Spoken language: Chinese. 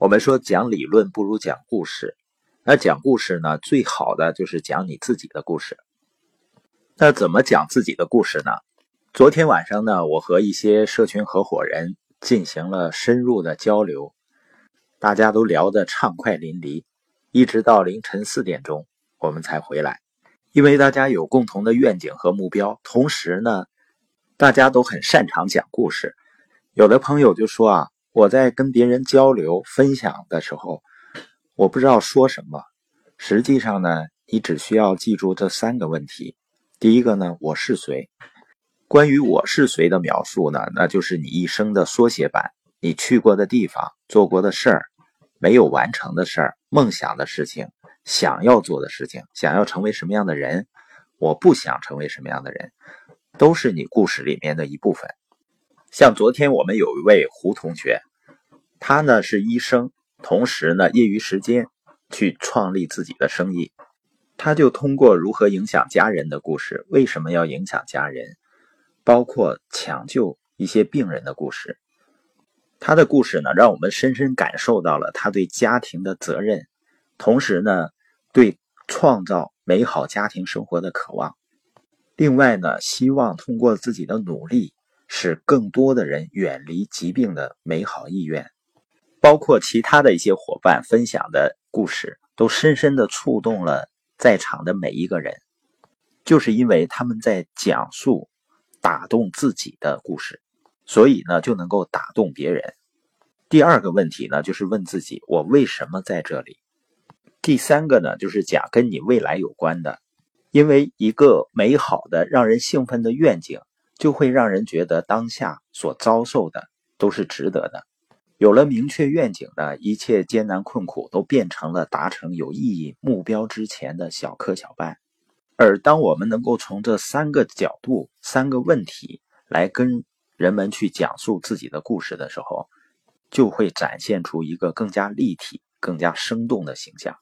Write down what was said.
我们说讲理论不如讲故事，那讲故事呢，最好的就是讲你自己的故事。那怎么讲自己的故事呢？昨天晚上呢，我和一些社群合伙人进行了深入的交流，大家都聊得畅快淋漓，一直到凌晨四点钟我们才回来。因为大家有共同的愿景和目标，同时呢，大家都很擅长讲故事。有的朋友就说啊。我在跟别人交流分享的时候，我不知道说什么。实际上呢，你只需要记住这三个问题。第一个呢，我是谁？关于我是谁的描述呢，那就是你一生的缩写版。你去过的地方、做过的事儿、没有完成的事儿、梦想的事情、想要做的事情、想要成为什么样的人、我不想成为什么样的人，都是你故事里面的一部分。像昨天我们有一位胡同学，他呢是医生，同时呢业余时间去创立自己的生意。他就通过如何影响家人的故事，为什么要影响家人，包括抢救一些病人的故事。他的故事呢，让我们深深感受到了他对家庭的责任，同时呢对创造美好家庭生活的渴望。另外呢，希望通过自己的努力。使更多的人远离疾病的美好意愿，包括其他的一些伙伴分享的故事，都深深的触动了在场的每一个人。就是因为他们在讲述打动自己的故事，所以呢就能够打动别人。第二个问题呢，就是问自己：我为什么在这里？第三个呢，就是讲跟你未来有关的，因为一个美好的、让人兴奋的愿景。就会让人觉得当下所遭受的都是值得的。有了明确愿景的一切艰难困苦都变成了达成有意义目标之前的小磕小绊。而当我们能够从这三个角度、三个问题来跟人们去讲述自己的故事的时候，就会展现出一个更加立体、更加生动的形象。